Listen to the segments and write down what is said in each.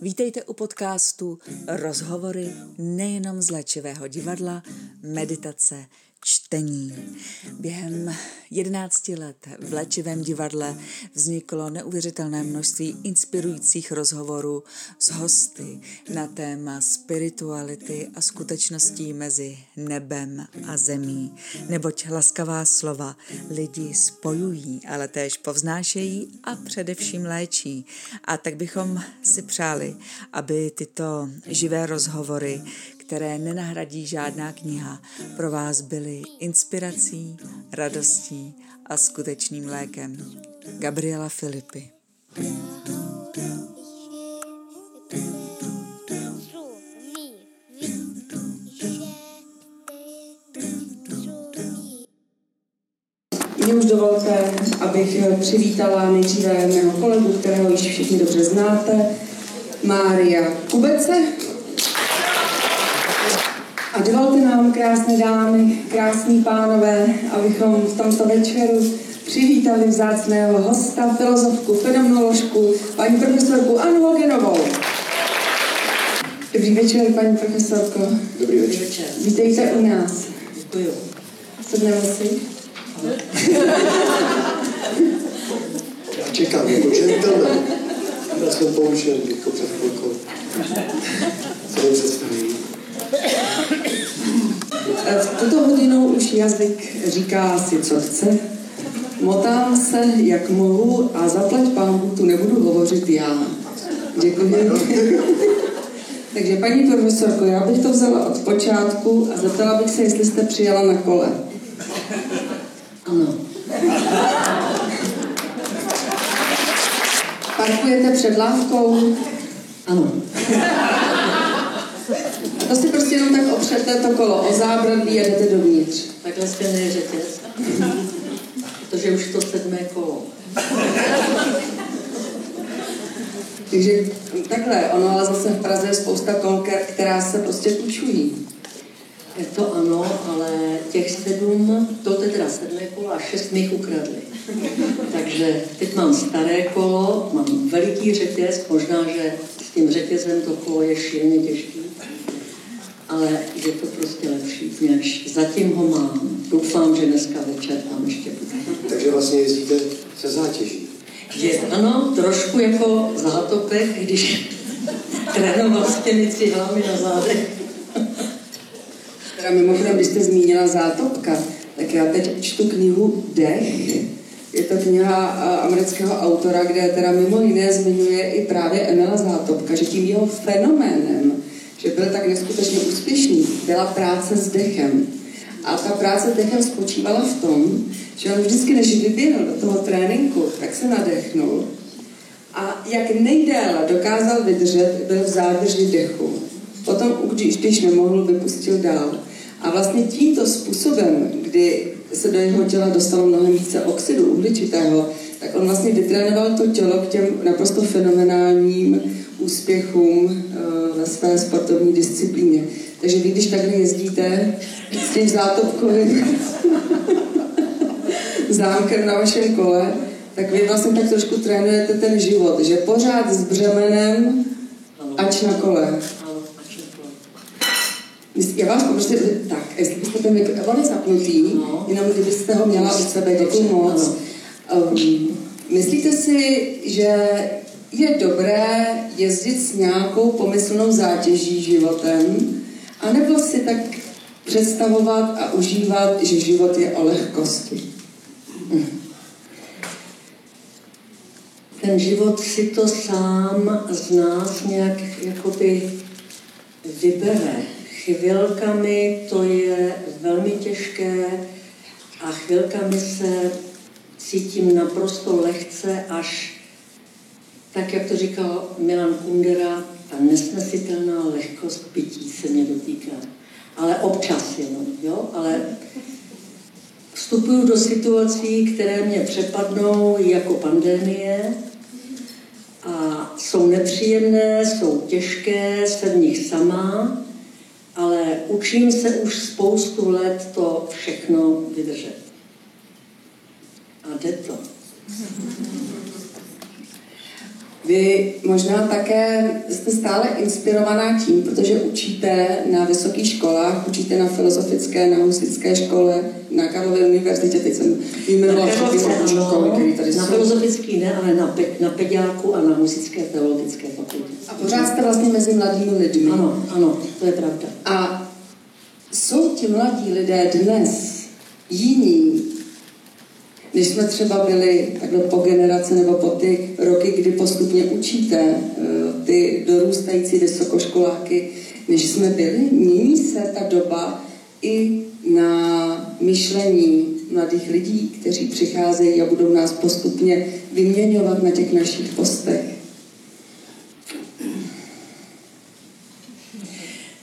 Vítejte u podcastu Rozhovory nejenom z léčivého divadla, meditace čtení. Během 11 let v léčivém divadle vzniklo neuvěřitelné množství inspirujících rozhovorů s hosty na téma spirituality a skutečností mezi nebem a zemí. Neboť laskavá slova lidi spojují, ale též povznášejí a především léčí. A tak bychom si přáli, aby tyto živé rozhovory, které nenahradí žádná kniha, pro vás byly inspirací, radostí a skutečným lékem. Gabriela Filipy. Mě už dovolte, abych přivítala nejdříve mého kolegu, kterého již všichni dobře znáte, Mária Kubece, a dovolte nám, krásné dámy, krásní pánové, abychom v tomto večeru přivítali vzácného hosta, filozofku, fenomenoložku, paní profesorku Anu Logenovou. Dobrý večer, paní profesorko. Dobrý večer. Vítejte u nás. Děkuji. Sedneme si. Já čekám jako gentleman. Já jsem poučen jako před chvilkou. Co mi představí? V tuto hodinu už jazyk říká si, co chce. Motám se, jak mohu a zaplať pánu, tu nebudu hovořit já. Děkuji. Takže paní profesorko, já bych to vzala od počátku a zeptala bych se, jestli jste přijela na kole. Ano. Parkujete před lávkou? Ano. To si prostě jenom tak opřete to kolo o zábradlí a jdete dovnitř. Takhle stejný řetěz. Protože už to sedmé kolo. Takže takhle, ono ale zase v Praze je spousta kol, která se prostě půjčují. Je to ano, ale těch sedm, to je teda sedmé kolo a šest mých ukradli. Takže teď mám staré kolo, mám veliký řetěz, možná, že s tím řetězem to kolo je šíleně těžký, ale je to prostě lepší, než zatím ho mám. Doufám, že dneska večer tam ještě bude. Takže vlastně jezdíte se zátěží. Je, ano, trošku jako zátopek, když trénoval s těmi cihlami na zádech. Teda mimochodem, když jste zmínila zátopka, tak já teď čtu knihu Dech. Je to kniha amerického autora, kde teda mimo jiné zmiňuje i právě Emila Zátopka, že tím jeho fenoménem, že byl tak neskutečně úspěšný, byla práce s dechem. A ta práce s dechem spočívala v tom, že on vždycky, než vyběhl do toho tréninku, tak se nadechnul a jak nejdéle dokázal vydržet, byl v zádrži dechu. Potom, když, když nemohl, vypustil dál. A vlastně tímto způsobem, kdy se do jeho těla dostalo mnohem více oxidu uhličitého, tak on vlastně vytrénoval to tělo k těm naprosto fenomenálním úspěchům ve své sportovní disciplíně. Takže vy, když takhle jezdíte s tím zátopkovým zámkem na vašem kole, tak vy vlastně tak trošku trénujete ten život, že pořád s břemenem, ač na kole. Já vás poprosím, tak, jestli byste ten mikrofon je zapnutý, no. jenom kdybyste ho měla od sebe, děkuji moc. Um, myslíte si, že je dobré jezdit s nějakou pomyslnou zátěží životem, anebo si tak představovat a užívat, že život je o lehkosti? Ten život si to sám z nás nějak jakoby vybere. Chvilkami to je velmi těžké a chvilkami se cítím naprosto lehce, až tak, jak to říkal Milan Kundera, ta nesnesitelná lehkost pití se mě dotýká. Ale občas jenom, jo? Ale vstupuju do situací, které mě přepadnou jako pandemie a jsou nepříjemné, jsou těžké, jsem v nich sama, ale učím se už spoustu let to všechno vydržet. A jde to. Vy možná také jste stále inspirovaná tím, protože učíte na vysokých školách, učíte na filozofické, na husické škole, na Karlově univerzitě, teď jsem vyjmenovala všechny školy, které tady na jsou. Na filozofický ne, ale na, pe, na pediáku a na husické teologické fakultě. A pořád jste vlastně mezi mladými lidmi. Ano, ano, to je pravda. A jsou ti mladí lidé dnes jiní, než jsme třeba byli takhle po generace nebo po ty roky, kdy postupně učíte eh, ty dorůstající vysokoškoláky, než jsme byli, mění se ta doba i na myšlení mladých lidí, kteří přicházejí a budou nás postupně vyměňovat na těch našich postech.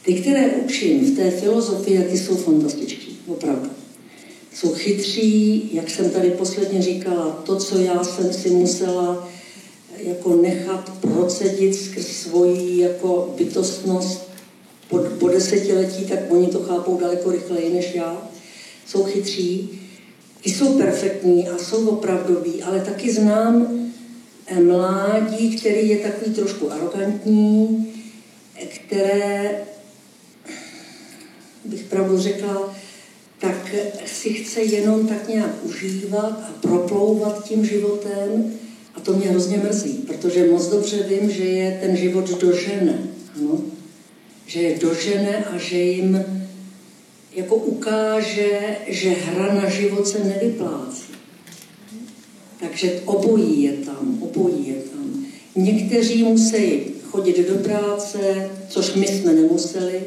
Ty, které učím v té filozofii, ty jsou fantastičtí, opravdu jsou chytří, jak jsem tady posledně říkala, to, co já jsem si musela jako nechat procedit skrz svoji jako bytostnost po, po desetiletí, tak oni to chápou daleko rychleji než já. Jsou chytří, i jsou perfektní a jsou opravdoví, ale taky znám eh, mládí, který je takový trošku arrogantní, které, bych pravdu řekla, tak si chce jenom tak nějak užívat a proplouvat tím životem a to mě hrozně mrzí, protože moc dobře vím, že je ten život dožene, ano? že je dožene a že jim jako ukáže, že hra na život se nevyplácí. Takže obojí je tam, obojí je tam. Někteří musí chodit do práce, což my jsme nemuseli,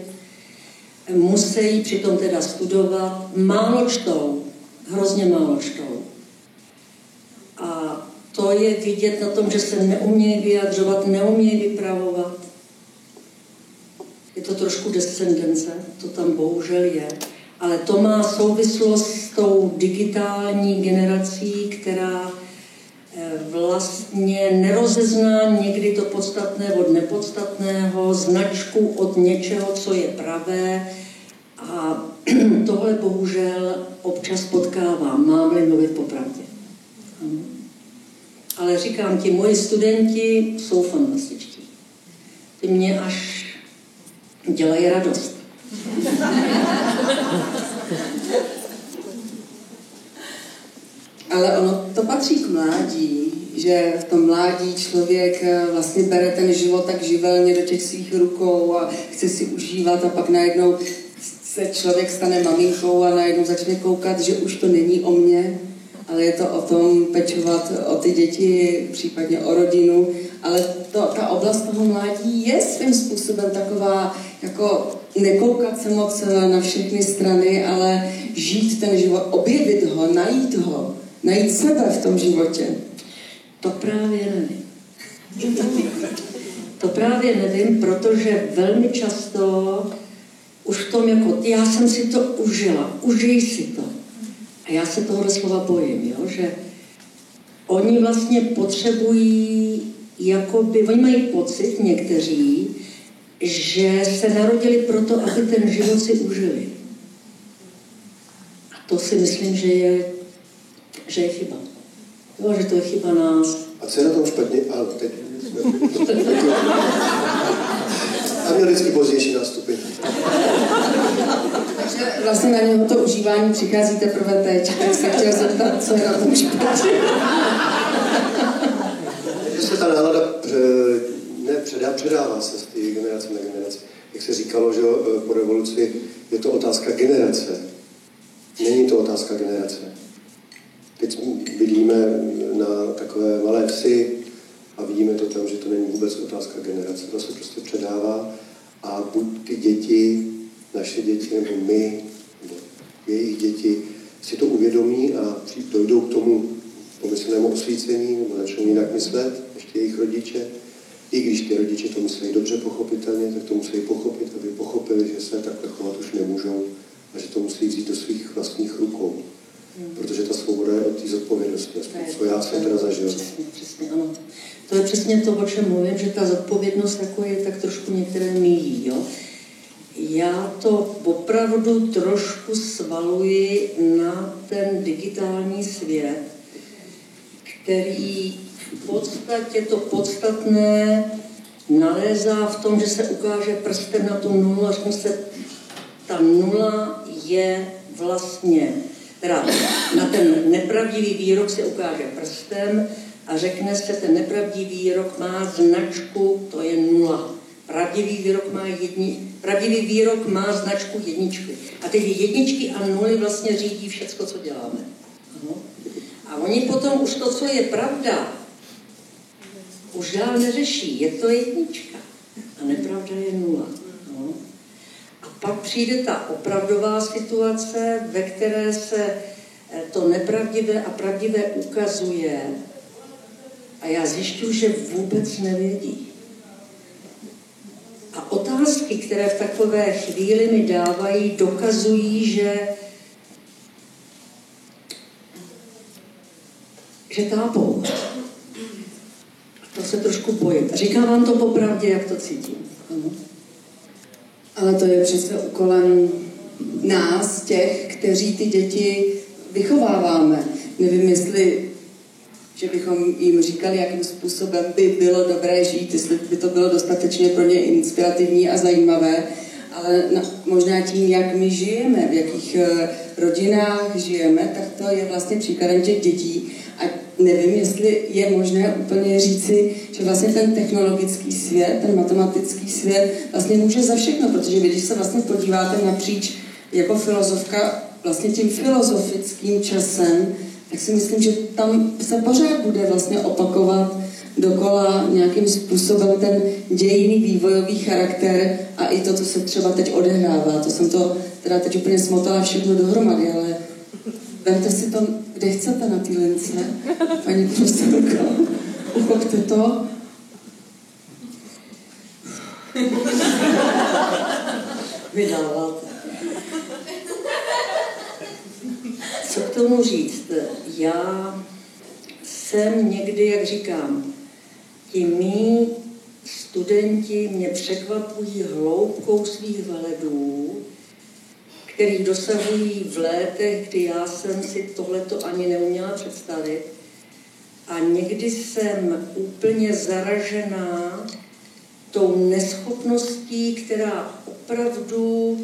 musí přitom teda studovat, málo čtou, hrozně málo čtou. A to je vidět na tom, že se neumějí vyjadřovat, neumějí vypravovat. Je to trošku descendence, to tam bohužel je. Ale to má souvislost s tou digitální generací, která vlastně nerozezná někdy to podstatné od nepodstatného, značku od něčeho, co je pravé, a tohle bohužel občas potkávám, mám-li mluvit popravdě. Ale říkám ti, moji studenti jsou fantastičtí. Ty mě až dělají radost. Ale ono to patří k mládí, že v tom mládí člověk eh, vlastně bere ten život tak živelně do těch svých rukou a chce si užívat a pak najednou se člověk stane maminkou a najednou začne koukat, že už to není o mně, ale je to o tom pečovat o ty děti, případně o rodinu, ale to, ta oblast toho mládí je svým způsobem taková, jako nekoukat se moc na všechny strany, ale žít ten život, objevit ho, najít ho, najít sebe v tom životě. To právě nevím. To právě nevím, protože velmi často už v tom jako, já jsem si to užila, užij si to. A já se toho slova bojím, jo? že oni vlastně potřebují, jakoby, oni mají pocit někteří, že se narodili proto, aby ten život si užili. A to si myslím, že je, že je chyba. Jo, že to je chyba nás. A co je na tom špatně? A teď a měl vždycky pozdější nástupy. Takže vlastně na něho to užívání přichází teprve teď. Tak se chtěl zeptat, co je na tom špatně. Že se ta nálada ne, předá, předává se z té generace na generaci. Jak se říkalo, že po revoluci je to otázka generace. Není to otázka generace. Teď vidíme na takové malé vsi, a vidíme to tam, že to není vůbec otázka generace. To se prostě předává a buď ty děti, naše děti, nebo my, nebo jejich děti si to uvědomí a dojdou k tomu pomyslnému osvícení, nebo začnou jinak myslet, ještě jejich rodiče. I když ty rodiče to myslí dobře pochopitelně, tak to musí pochopit, aby pochopili, že se takhle chovat už nemůžou a že to musí vzít do svých vlastních rukou. Protože ta svoboda je od té zodpovědnosti, co já jsem teda zažil. Přesně, přesně, ano. To je přesně to, o čem mluvím, že ta zodpovědnost jako je tak trošku některé míjí. Jo? já to opravdu trošku svaluji na ten digitální svět, který v podstatě to podstatné nalézá v tom, že se ukáže prstem na tu nulu a se, ta nula je vlastně, teda na ten nepravdivý výrok se ukáže prstem a řekne se, ten nepravdivý výrok má značku, to je nula. Pravdivý výrok má, jedni, pravdivý výrok má značku jedničky. A ty jedničky a nuly vlastně řídí všecko, co děláme. Ano. A oni potom už to, co je pravda, už dál neřeší. Je to jednička. A nepravda je nula. No. A pak přijde ta opravdová situace, ve které se eh, to nepravdivé a pravdivé ukazuje a já zjišťuji, že vůbec nevědí. A otázky, které v takové chvíli mi dávají, dokazují, že že tápou. To se trošku bojím. Říkám vám to popravdě, jak to cítím. Ano. Ale to je přece úkolem nás, těch, kteří ty děti vychováváme. Nevím, jestli že bychom jim říkali, jakým způsobem by bylo dobré žít, jestli by to bylo dostatečně pro ně inspirativní a zajímavé, ale na, možná tím, jak my žijeme, v jakých uh, rodinách žijeme, tak to je vlastně příkladem těch dětí. A nevím, jestli je možné úplně říci, že vlastně ten technologický svět, ten matematický svět vlastně může za všechno, protože vy, když se vlastně podíváte napříč jako filozofka vlastně tím filozofickým časem, tak si myslím, že tam se pořád bude vlastně opakovat dokola nějakým způsobem ten dějný vývojový charakter a i to, co se třeba teď odehrává. To jsem to teda teď úplně smotala všechno dohromady, ale vemte si to, kde chcete na té lince, paní profesorko. Uchopte to. Vydáváte. Co k tomu říct? Já jsem někdy, jak říkám, ti mý studenti mě překvapují hloubkou svých veledů, který dosahují v létech, kdy já jsem si tohleto ani neuměla představit. A někdy jsem úplně zaražená tou neschopností, která opravdu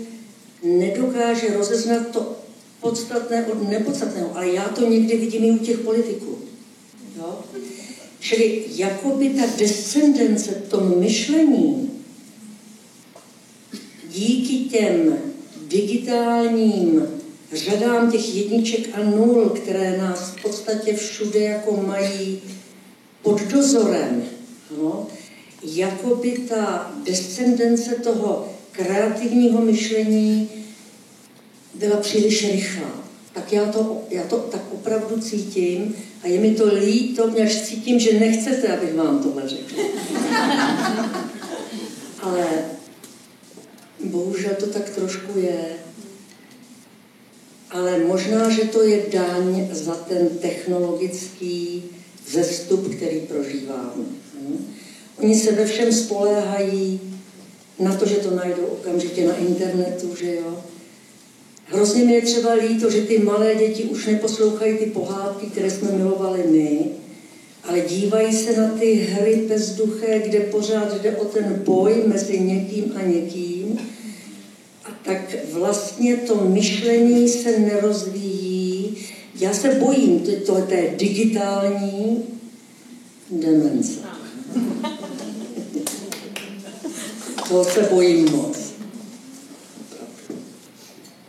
nedokáže rozeznat to podstatné od nepodstatného, ale já to někdy vidím i u těch politiků. Jo? Čili jakoby ta descendence v tom myšlení díky těm digitálním řadám těch jedniček a nul, které nás v podstatě všude jako mají pod dozorem, no, jakoby ta descendence toho kreativního myšlení byla příliš rychlá. Tak já to, já to tak opravdu cítím a je mi to líto, až cítím, že nechcete, abych vám tohle řekl. Ale bohužel to tak trošku je. Ale možná, že to je daň za ten technologický zestup, který prožíváme. Hm? Oni se ve všem spoléhají na to, že to najdou okamžitě na internetu, že jo. Hrozně mi je třeba líto, že ty malé děti už neposlouchají ty pohádky, které jsme milovali my, ale dívají se na ty hry bezduché, kde pořád jde o ten boj mezi někým a někým. Tak vlastně to myšlení se nerozvíjí. Já se bojím to té digitální demence. To se bojím moc.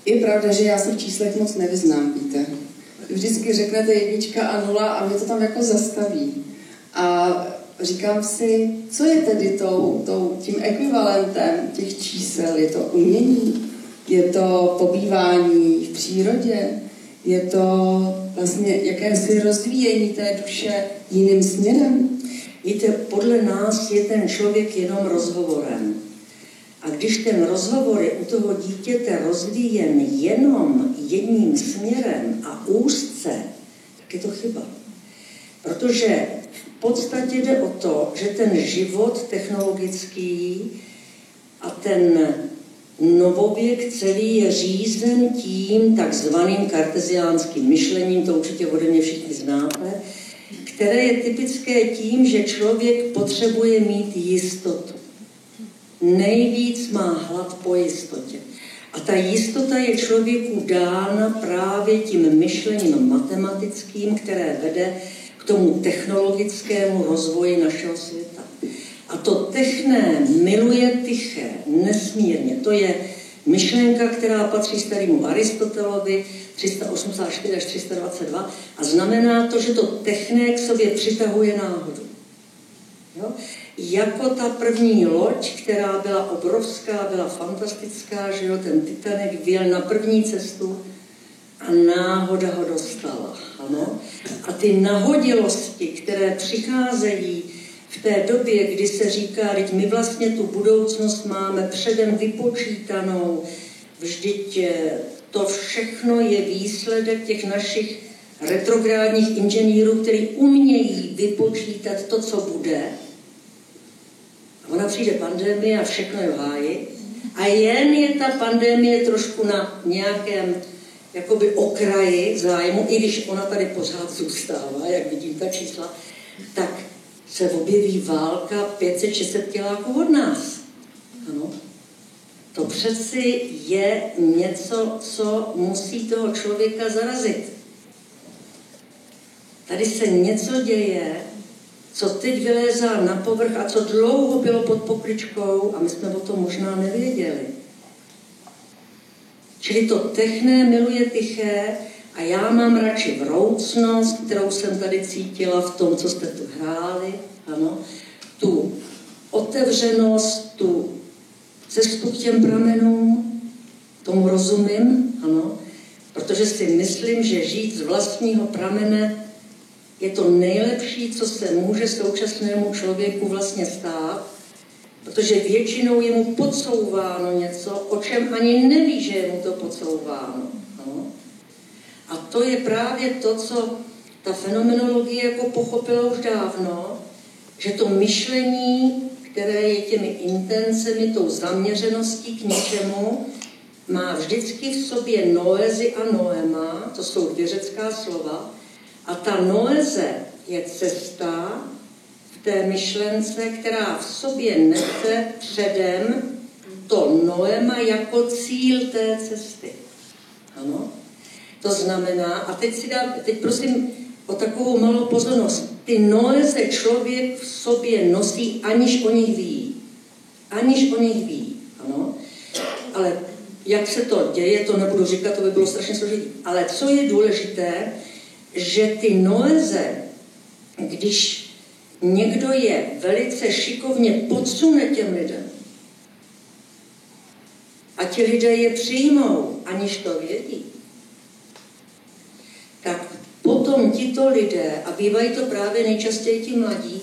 Je pravda, že já se v číslech moc nevyznám, víte. Vždycky řeknete jednička a nula a mě to tam jako zastaví. A říkám si, co je tedy tou, tou, tím ekvivalentem těch čísel? Je to umění? Je to pobývání v přírodě? Je to vlastně jakési rozvíjení té duše jiným směrem? Víte, podle nás je ten člověk jenom rozhovorem. A když ten rozhovor je u toho dítěte rozvíjen jenom jedním směrem a úzce, tak je to chyba. Protože v podstatě jde o to, že ten život technologický a ten novověk celý je řízen tím takzvaným karteziánským myšlením, to určitě ode mě všichni znáte, které je typické tím, že člověk potřebuje mít jistotu. Nejvíc má hlad po jistotě. A ta jistota je člověku dána právě tím myšlením matematickým, které vede tomu technologickému rozvoji našeho světa. A to techné miluje tiché nesmírně. To je myšlenka, která patří starému Aristotelovi 384 až 322 a znamená to, že to techné k sobě přitahuje náhodu. Jo? Jako ta první loď, která byla obrovská, byla fantastická, že jo, ten Titanic vyjel na první cestu a náhoda ho dostala. Ano? A ty nahodilosti, které přicházejí v té době, kdy se říká, že my vlastně tu budoucnost máme předem vypočítanou, vždyť eh, to všechno je výsledek těch našich retrográdních inženýrů, kteří umějí vypočítat to, co bude. A ona přijde pandemie a všechno je v háji. A jen je ta pandemie trošku na nějakém jakoby okraji zájmu, i když ona tady pořád zůstává, jak vidím ta čísla, tak se objeví válka 500-600 kiláků od nás. Ano. To přeci je něco, co musí toho člověka zarazit. Tady se něco děje, co teď vylézá na povrch a co dlouho bylo pod pokličkou a my jsme o tom možná nevěděli. Čili to techné miluje tiché a já mám radši vroucnost, kterou jsem tady cítila v tom, co jste tu hráli, ano, tu otevřenost, tu cestu k těm pramenům, tomu rozumím, ano, protože si myslím, že žít z vlastního pramene je to nejlepší, co se může současnému člověku vlastně stát, protože většinou je mu podsouváno něco, o čem ani neví, že je mu to podsouváno. No. A to je právě to, co ta fenomenologie jako pochopila už dávno, že to myšlení, které je těmi intencemi, tou zaměřeností k něčemu, má vždycky v sobě noézy a noema, to jsou dvě řecká slova, a ta noeze je cesta té myšlence, která v sobě nese předem to noema jako cíl té cesty. Ano? To znamená, a teď si dám, teď prosím o takovou malou pozornost. Ty noeze člověk v sobě nosí, aniž o nich ví. Aniž o nich ví. Ano? Ale jak se to děje, to nebudu říkat, to by bylo strašně složitý. Ale co je důležité, že ty noeze, když někdo je velice šikovně podsune těm lidem, a ti lidé je přijmou, aniž to vědí, tak potom tito lidé, a bývají to právě nejčastěji ti mladí,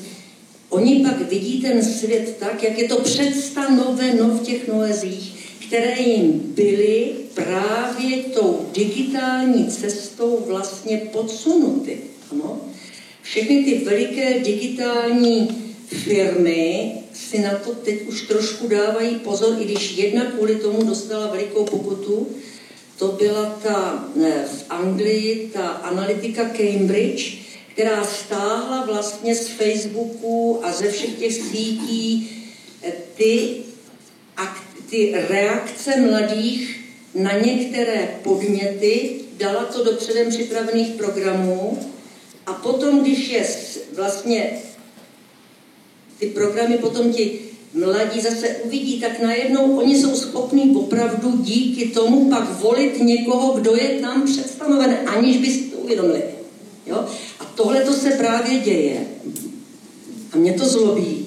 oni pak vidí ten svět tak, jak je to předstanoveno v těch noezích, které jim byly právě tou digitální cestou vlastně podsunuty. Ano? Všechny ty veliké digitální firmy si na to teď už trošku dávají pozor, i když jedna kvůli tomu dostala velikou pokutu, to byla ta v Anglii ta analytika Cambridge, která stáhla vlastně z Facebooku a ze všech těch sítí eh, ty, ty reakce mladých na některé podněty, dala to do předem připravených programů a potom, když je vlastně ty programy potom ti mladí zase uvidí, tak najednou oni jsou schopní opravdu díky tomu pak volit někoho, kdo je tam předstanoven, aniž by si to uvědomili. Jo? A tohle to se právě děje. A mě to zlobí,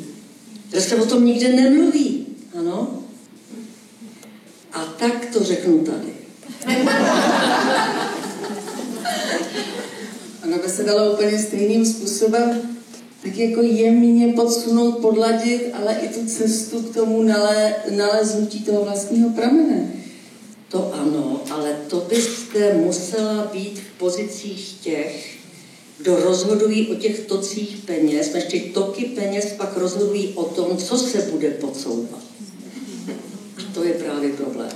že se o tom nikde nemluví. Ano? A tak to řeknu tady. Ono by se dalo úplně stejným způsobem tak jako jemně podsunout, podladit, ale i tu cestu k tomu nale, naleznutí toho vlastního pramene. To ano, ale to byste musela být v pozicích těch, kdo rozhodují o těch tocích peněz, než ty toky peněz pak rozhodují o tom, co se bude podsouvat. To je právě problém.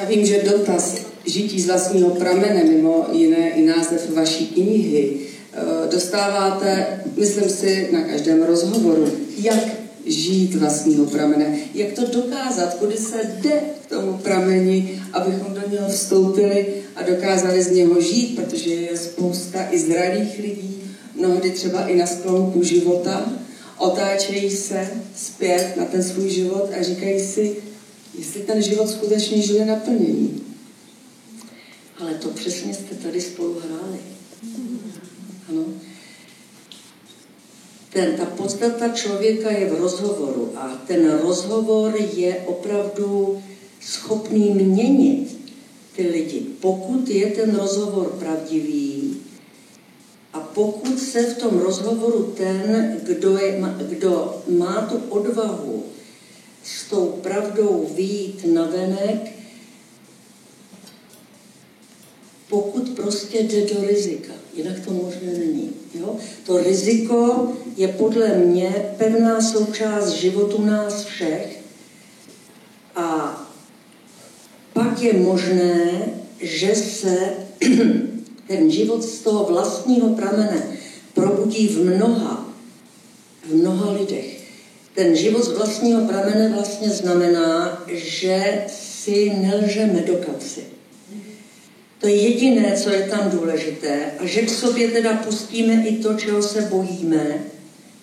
Já vím, že dotaz žití z vlastního pramene, mimo jiné i název vaší knihy, eh, dostáváte, myslím si, na každém rozhovoru. Jak žít vlastního pramene? Jak to dokázat? Kudy se jde k tomu prameni, abychom do něho vstoupili a dokázali z něho žít, protože je spousta i zralých lidí, mnohdy třeba i na sklonku života, otáčejí se zpět na ten svůj život a říkají si, jestli ten život skutečně žije naplnění. Ale to přesně jste tady spolu hráli. Ano. Ten, ta podstata člověka je v rozhovoru a ten rozhovor je opravdu schopný měnit ty lidi. Pokud je ten rozhovor pravdivý a pokud se v tom rozhovoru ten, kdo, je, kdo má tu odvahu s tou pravdou výjít na venek, pokud prostě jde do rizika. Jinak to možné není. Jo? To riziko je podle mě pevná součást životu nás všech a pak je možné, že se ten život z toho vlastního pramene probudí v mnoha, v mnoha lidech. Ten život z vlastního pramene vlastně znamená, že si nelžeme do kapsy. To je jediné, co je tam důležité. A že k sobě teda pustíme i to, čeho se bojíme,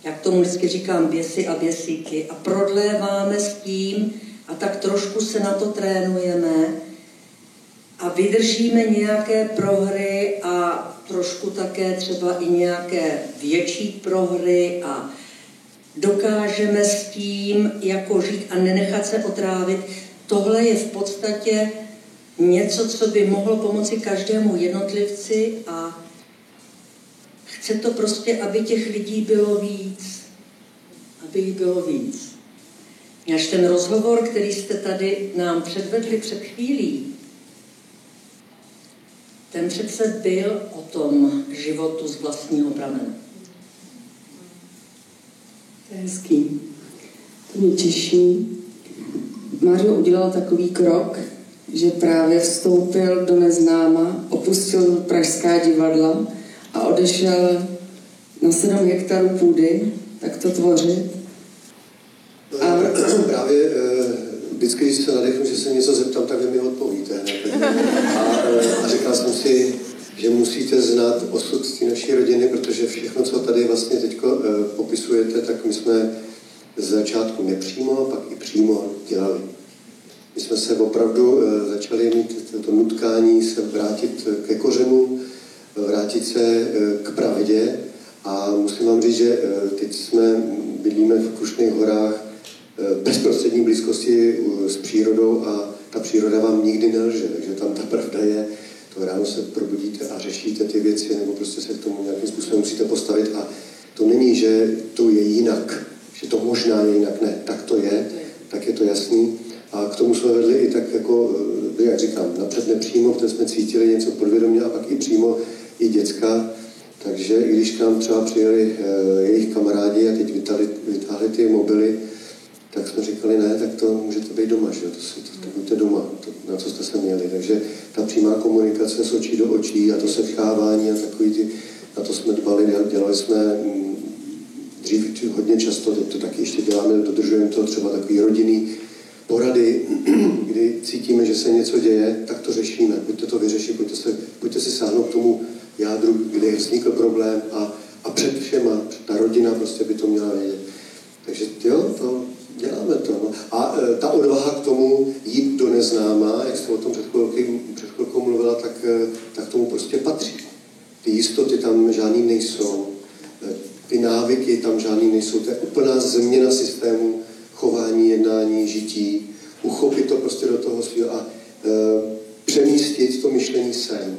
jak tomu vždycky říkám, běsy a běsíky, a prodléváme s tím a tak trošku se na to trénujeme a vydržíme nějaké prohry a trošku také třeba i nějaké větší prohry a dokážeme s tím jako žít a nenechat se otrávit. Tohle je v podstatě něco, co by mohlo pomoci každému jednotlivci a chce to prostě, aby těch lidí bylo víc. Aby jich bylo víc. Až ten rozhovor, který jste tady nám předvedli před chvílí, ten přece byl o tom životu z vlastního pramene. To je hezký. To mě těší. Mario udělal takový krok, že právě vstoupil do neznáma, opustil pražská divadla a odešel na 7 hektarů půdy, tak to tvořit. No, a právě eh, vždycky, když se nadechnu, že se něco zeptám, tak vy mi odpovíte. A, eh, a říkal jsem si, že musíte znát osud té naší rodiny, protože všechno, co tady vlastně teď eh, popisujete, tak my jsme z začátku nepřímo, pak i přímo dělali. My jsme se opravdu eh, začali mít to nutkání se vrátit ke kořenu, vrátit se k pravdě a musím vám říct, že teď jsme bydlíme v Krušných horách bezprostřední blízkosti s přírodou a ta příroda vám nikdy nelže, takže tam ta pravda je, to ráno se probudíte a řešíte ty věci, nebo prostě se k tomu nějakým způsobem musíte postavit a to není, že to je jinak, že to možná je jinak, ne, tak to je, tak je to jasný. A k tomu jsme vedli i tak jako, eh, jak říkám, napřed nepřímo, protože jsme cítili něco podvědomě a pak i přímo i děcka. Takže i když k nám třeba přijeli e, jejich kamarádi a teď vytáhli, vytáhli ty mobily, tak jsme říkali, ne, tak to můžete být doma, že to, si, to, to buďte doma, to, na co jste se měli. Takže ta přímá komunikace s očí do očí a to setkávání a takový ty, na to jsme dbali, dělali jsme mm, dřív hodně často, teď to taky ještě děláme, dodržujeme to třeba takový rodinný porady, kdy cítíme, že se něco děje, tak to řešíme. Pojďte to vyřešit, pojďte, se, pojďte si sáhnout k tomu jádru, kde vznikl problém a, a před všema, ta rodina prostě by to měla vědět. Takže jo, to, děláme to. No. A e, ta odvaha k tomu jít do neznáma, jak jste o tom před, chvilky, před chvilkou mluvila, tak, e, tak tomu prostě patří. Ty jistoty tam žádný nejsou, e, ty návyky tam žádný nejsou. To je úplná změna systému chování, jednání, žití, uchopit to prostě do toho svého a e, přemístit to myšlení sem.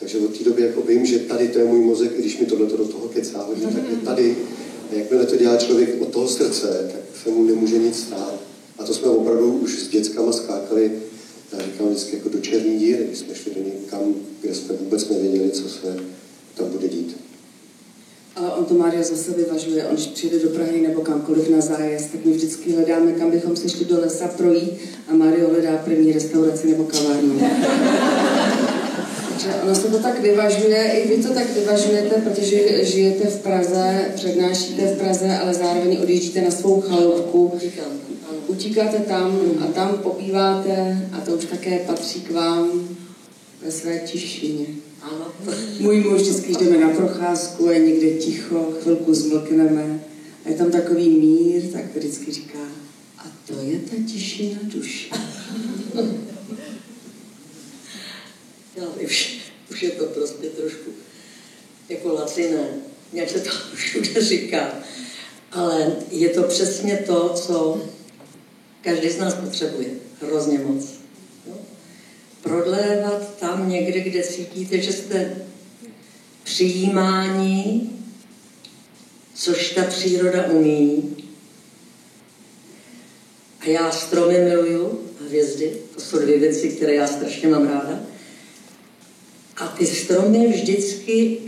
Takže od té doby jako vím, že tady to je můj mozek, když mi tohle do toho kecá hodně, tak je tady. A jakmile to dělá člověk od toho srdce, tak se mu nemůže nic stát. A to jsme opravdu už s dětskama skákali, já říkám vždycky jako do černé díry, když jsme šli do někam, kde jsme vůbec nevěděli, co se tam bude dít. Ale on to Mária zase vyvažuje. On, když přijde do Prahy nebo kamkoliv na zájezd, tak my vždycky hledáme, kam bychom se šli do lesa projít a Mario hledá první restauraci nebo kavárnu. Takže ono se to tak vyvažuje, i vy to tak vyvažujete, protože žijete v Praze, přednášíte v Praze, ale zároveň odjíždíte na svou chalupku. Utíkáte tam a tam pobýváte a to už také patří k vám ve své tišině. Ano. Můj muž vždycky, když jdeme na procházku, je někde ticho, chvilku zmlkneme a je tam takový mír, tak vždycky říká, a to je ta tišina duše. Já už, už je to prostě trošku jako laciné, jak se to všude říká. Ale je to přesně to, co každý z nás potřebuje. Hrozně moc. Jo? Prodlévat tam někde, kde cítíte, že jste přijímání, což ta příroda umí. A já stromy miluju a hvězdy. To jsou dvě věci, které já strašně mám ráda. A ty stromy vždycky,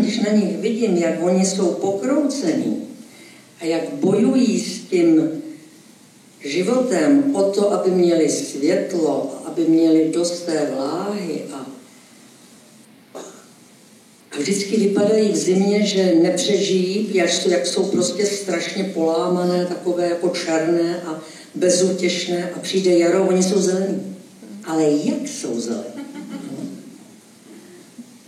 když na nich vidím, jak oni jsou pokroucený a jak bojují s tím životem o to, aby měli světlo, aby měli dost té vláhy a, a vždycky vypadají v zimě, že nepřežijí, jak jsou, jak jsou prostě strašně polámané, takové jako černé a bezútěšné a přijde jaro, oni jsou zelení. Ale jak jsou zelení?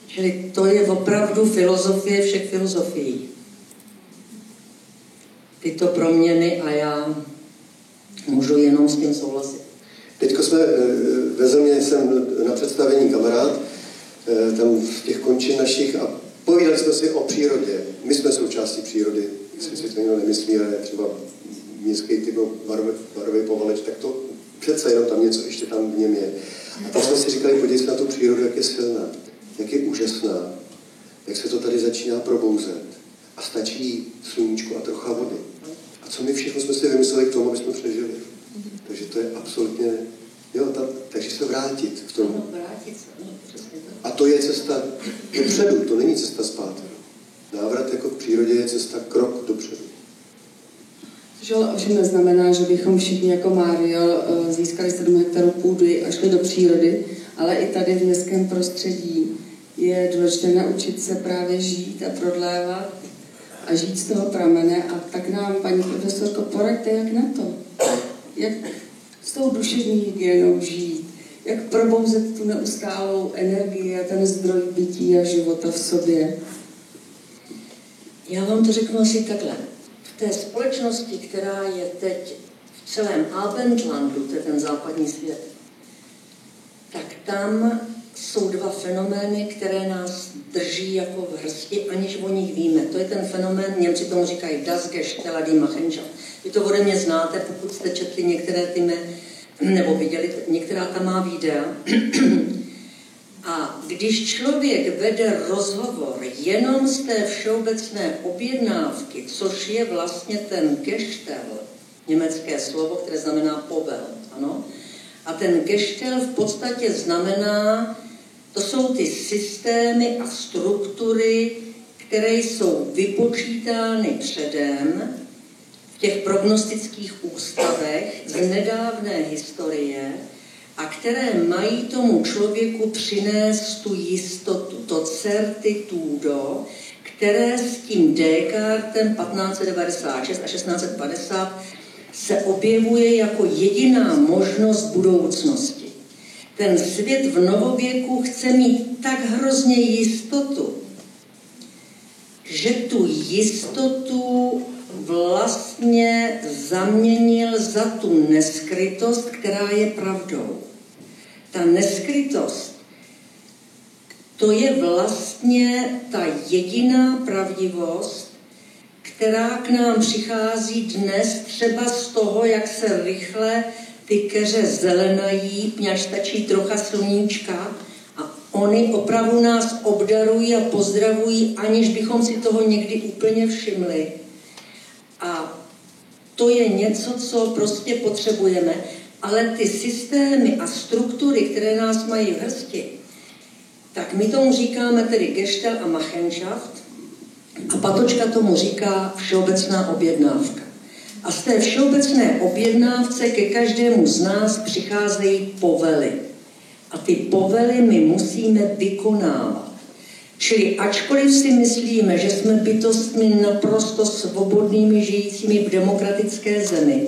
Čili to je opravdu filozofie všech filozofií. Tyto proměny a já můžu jenom s tím souhlasit. Teď jsme eh, ve země, jsem na představení kamarád, eh, tam v těch končin našich a povídali jsme si o přírodě. My jsme součástí přírody, jestli si to někdo nemyslí, ale třeba městský typ barový, barový povaleč, tak to přece jenom tam něco ještě tam v něm je. A tam jsme si říkali, podívej se na tu přírodu, jak je silná jak je úžasná, jak se to tady začíná probouzet. A stačí sluníčko a trocha vody. A co my všechno jsme si vymysleli k tomu, aby jsme přežili. Takže to je absolutně, jo, ta, takže se vrátit k tomu. A to je cesta dopředu, to není cesta zpátky. Návrat jako k přírodě je cesta krok dopředu. Což ale ovšem neznamená, že bychom všichni jako Mário eh, získali 7 hektarů půdy a šli do přírody, ale i tady v městském prostředí je důležité naučit se právě žít a prodlévat a žít z toho pramene. A tak nám, paní profesorko, poraďte, jak na to. Jak s tou duševní hygienou žít. Jak probouzet tu neustálou energii a ten zdroj bytí a života v sobě. Já vám to řeknu asi takhle. V té společnosti, která je teď v celém Abendlandu, to je ten západní svět, tak tam jsou dva fenomény, které nás drží jako v hrsti, aniž o nich víme. To je ten fenomén, Němci tomu říkají Das Gestell die Machenschaft. Vy to ode mě znáte, pokud jste četli některé ty mé, nebo viděli některá tam má videa. A když člověk vede rozhovor jenom z té všeobecné objednávky, což je vlastně ten Gestell, německé slovo, které znamená povel, ano, a ten Gestell v podstatě znamená to jsou ty systémy a struktury, které jsou vypočítány předem v těch prognostických ústavech z nedávné historie a které mají tomu člověku přinést tu jistotu, to certitudo, které s tím Descartem 1596 a 1650 se objevuje jako jediná možnost budoucnosti. Ten svět v novověku chce mít tak hrozně jistotu, že tu jistotu vlastně zaměnil za tu neskrytost, která je pravdou. Ta neskrytost, to je vlastně ta jediná pravdivost, která k nám přichází dnes třeba z toho, jak se rychle ty keře zelenají, mňaž stačí trocha sluníčka a oni opravdu nás obdarují a pozdravují, aniž bychom si toho někdy úplně všimli. A to je něco, co prostě potřebujeme, ale ty systémy a struktury, které nás mají v hrsti, tak my tomu říkáme tedy Gestell a Machenschaft A Patočka tomu říká všeobecná objednávka. A z té všeobecné objednávce ke každému z nás přicházejí povely. A ty povely my musíme vykonávat. Čili ačkoliv si myslíme, že jsme bytostmi naprosto svobodnými, žijícími v demokratické zemi,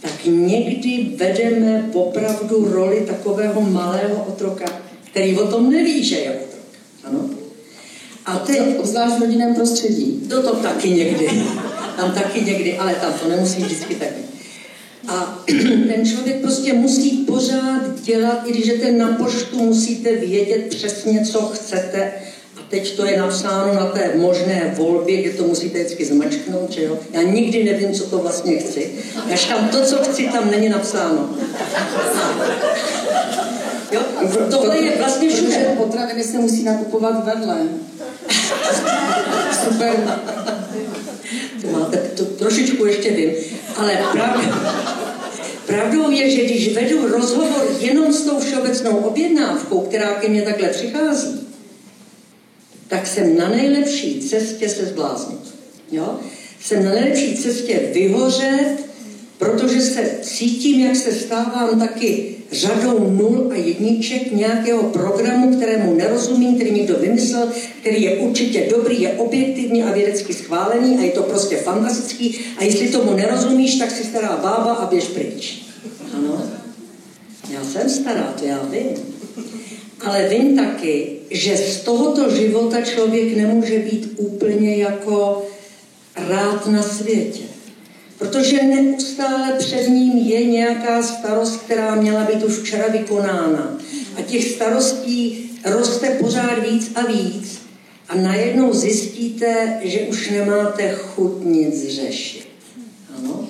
tak někdy vedeme opravdu roli takového malého otroka, který o tom neví, že je otrok. Ano? A teď, obzvlášť v rodinném prostředí. To to taky někdy. Tam taky někdy, ale tam to nemusí vždycky tak být. A ten člověk prostě musí pořád dělat, i když jdete na poštu, musíte vědět přesně, co chcete. A teď to je napsáno na té možné volbě, kde to musíte vždycky zmačknout, že jo? Já nikdy nevím, co to vlastně chci. Až tam to, co chci, tam není napsáno. Jo? Tohle je vlastně všude. Potraviny se musí nakupovat vedle. Super. Máte, to trošičku ještě vím. Ale pravdou, pravdou je, že když vedu rozhovor jenom s tou všeobecnou objednávkou, která ke mně takhle přichází, tak jsem na nejlepší cestě se zbláznit. Jo? Jsem na nejlepší cestě vyhořet, protože se cítím, jak se stávám taky řadou nul a jedniček nějakého programu, kterému nerozumím, který někdo vymyslel, který je určitě dobrý, je objektivně a vědecky schválený a je to prostě fantastický a jestli tomu nerozumíš, tak si stará bába a běž pryč. Ano? Já jsem stará, to já vím. Ale vím taky, že z tohoto života člověk nemůže být úplně jako rád na světě. Protože neustále před ním je nějaká starost, která měla být už včera vykonána. A těch starostí roste pořád víc a víc. A najednou zjistíte, že už nemáte chuť nic řešit. Ano?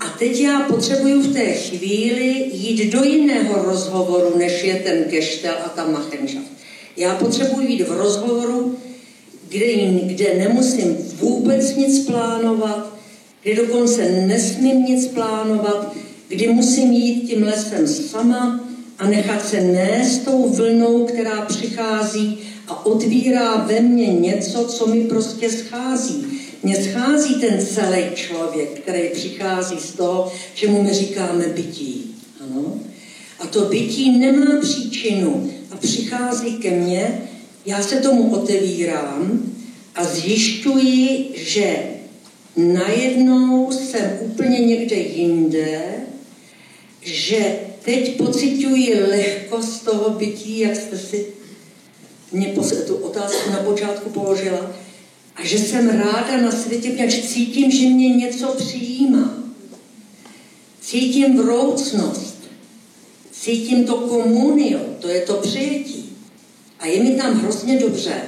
A teď já potřebuju v té chvíli jít do jiného rozhovoru, než je ten geštel a ta Machenschaft. Já potřebuji jít v rozhovoru, kde, kde nemusím vůbec nic plánovat, kdy dokonce nesmím nic plánovat, kdy musím jít tím lesem sama a nechat se nést tou vlnou, která přichází a otvírá ve mně něco, co mi prostě schází. Mně schází ten celý člověk, který přichází z toho, čemu my říkáme bytí. Ano? A to bytí nemá příčinu a přichází ke mně, já se tomu otevírám a zjišťuji, že najednou jsem úplně někde jinde, že teď pocituji lehkost toho bytí, jak jste si mě tu otázku na počátku položila, a že jsem ráda na světě, protože cítím, že mě něco přijímá. Cítím vroucnost, cítím to komunio, to je to přijetí. A je mi tam hrozně dobře.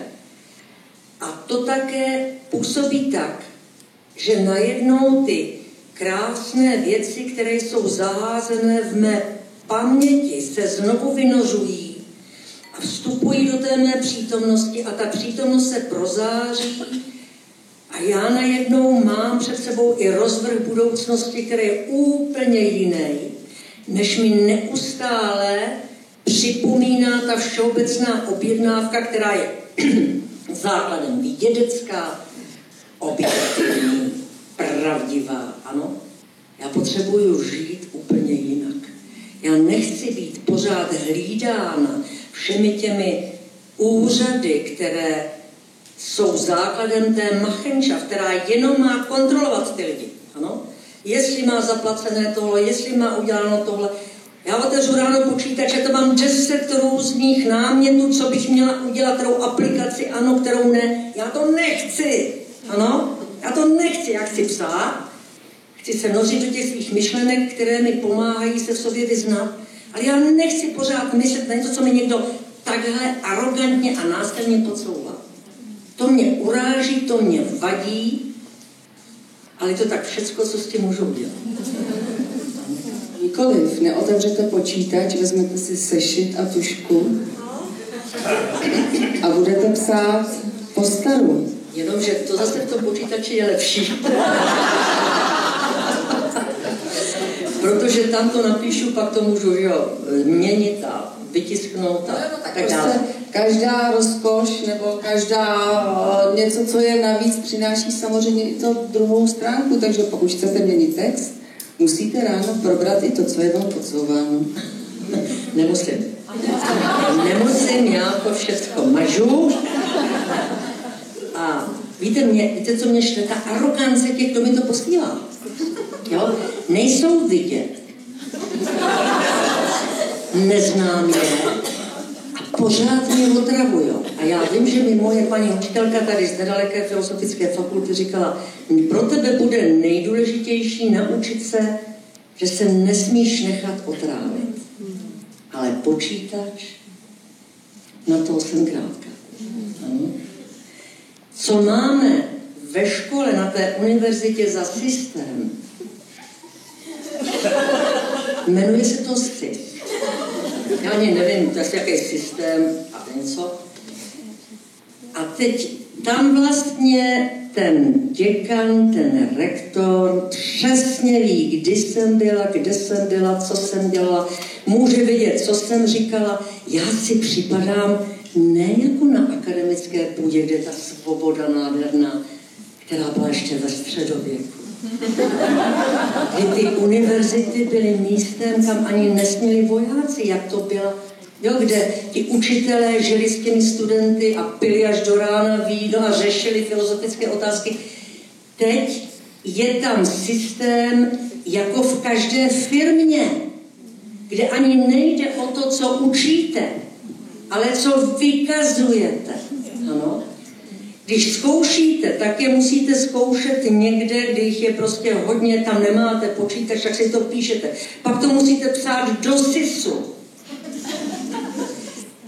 A to také působí tak, že najednou ty krásné věci, které jsou zaházené v mé paměti, se znovu vynořují a vstupují do té mé přítomnosti a ta přítomnost se prozáří a já najednou mám před sebou i rozvrh budoucnosti, který je úplně jiný, než mi neustále připomíná ta všeobecná objednávka, která je základem vědecká, objektivní, pravdivá, ano? Já potřebuju žít úplně jinak. Já nechci být pořád hlídána všemi těmi úřady, které jsou základem té machenča, která jenom má kontrolovat ty lidi. Ano? Jestli má zaplacené tohle, jestli má uděláno tohle. Já otevřu ráno počítač, že to mám deset různých námětů, co bych měla udělat, kterou aplikaci ano, kterou ne. Já to nechci. Ano? Já to nechci, já chci psát, chci se nořit do těch svých myšlenek, které mi pomáhají se v sobě vyznat, ale já nechci pořád myslet na něco, co mi někdo takhle arrogantně a následně podsouvá. To mě uráží, to mě vadí, ale je to tak všecko, co s tím můžu udělat. Nikoliv, neotevřete počítač, vezmete si sešit a tušku a budete psát po staru. Jenomže to zase v tom počítači je lepší. Protože tam to napíšu, pak to můžu jo, měnit a vytisknout a no, no, tak, tak dále. Prostě každá rozkoš nebo každá uh, něco, co je navíc, přináší samozřejmě i to druhou stránku, takže pokud chcete měnit text, musíte ráno probrat i to, co je vám podsouváno. Nemusím. Nemusím, já to všechno mažu. Víte, mě, víte, co mě štve? Ta arogance těch, kdo mi to posílá. Jo? Nejsou vidět. Neznám je. A pořád mě otravují. A já vím, že mi moje paní učitelka tady z nedaleké filozofické fakulty říkala, pro tebe bude nejdůležitější naučit se, že se nesmíš nechat otrávit. Ale počítač, na to jsem krátka. Ano. Co máme ve škole na té univerzitě za systém, jmenuje se to SIS. Já ani nevím, to je jaký systém a něco. A teď tam vlastně ten děkan, ten rektor přesně ví, kdy jsem byla, kde jsem byla, co jsem dělala, může vidět, co jsem říkala. Já si připadám ne jako na akademické půdě, kde ta svoboda nádherná, která byla ještě ve středověku. Kdy ty univerzity byly místem, kam ani nesměli vojáci, jak to byla Jo, kde ti učitelé žili s těmi studenty a pili až do rána víno a řešili filozofické otázky. Teď je tam systém jako v každé firmě, kde ani nejde o to, co učíte, ale co vykazujete. Ano? Když zkoušíte, tak je musíte zkoušet někde, kde jich je prostě hodně, tam nemáte počítač, tak si to píšete. Pak to musíte psát do SISu.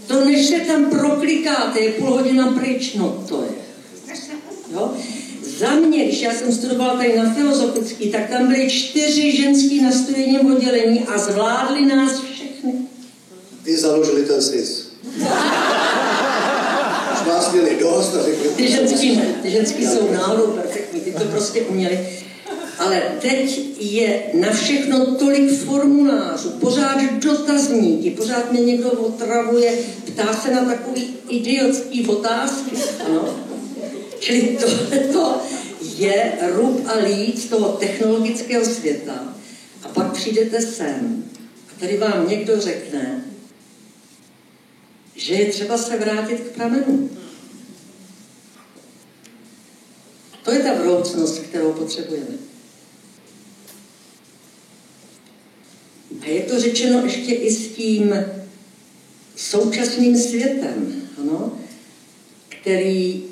To než se tam proklikáte, je půl hodina pryč, no to je. Jo? Za mě, když já jsem studovala tady na filozofický, tak tam byly čtyři ženský na studijním oddělení a zvládli nás všechny. Ty založili ten SIS. Už vás měli dost a řekli... Ty ženský ne, ty ženský jsou náhodou perfektní, ty to prostě uměli. Ale teď je na všechno tolik formulářů, pořád dotazníky, pořád mě někdo otravuje, ptá se na takový idiotský otázky. Ano. Čili to je rub a líc toho technologického světa. A pak přijdete sem a tady vám někdo řekne, že je třeba se vrátit k pramenu. To je ta vroucnost, kterou potřebujeme. A je to řečeno ještě i s tím současným světem, ano, který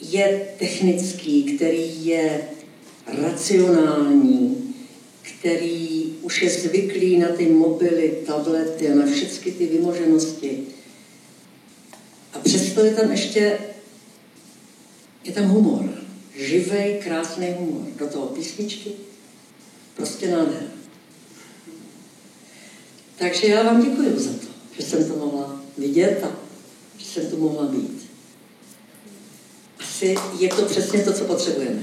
je technický, který je racionální, který už je zvyklý na ty mobily, tablety a na všechny ty vymoženosti. Přesto je tam ještě, je tam humor. Živej, krásný humor. Do toho písničky. Prostě nádhera. Takže já vám děkuji za to, že jsem to mohla vidět a že jsem tu mohla být. Asi je to přesně to, co potřebujeme.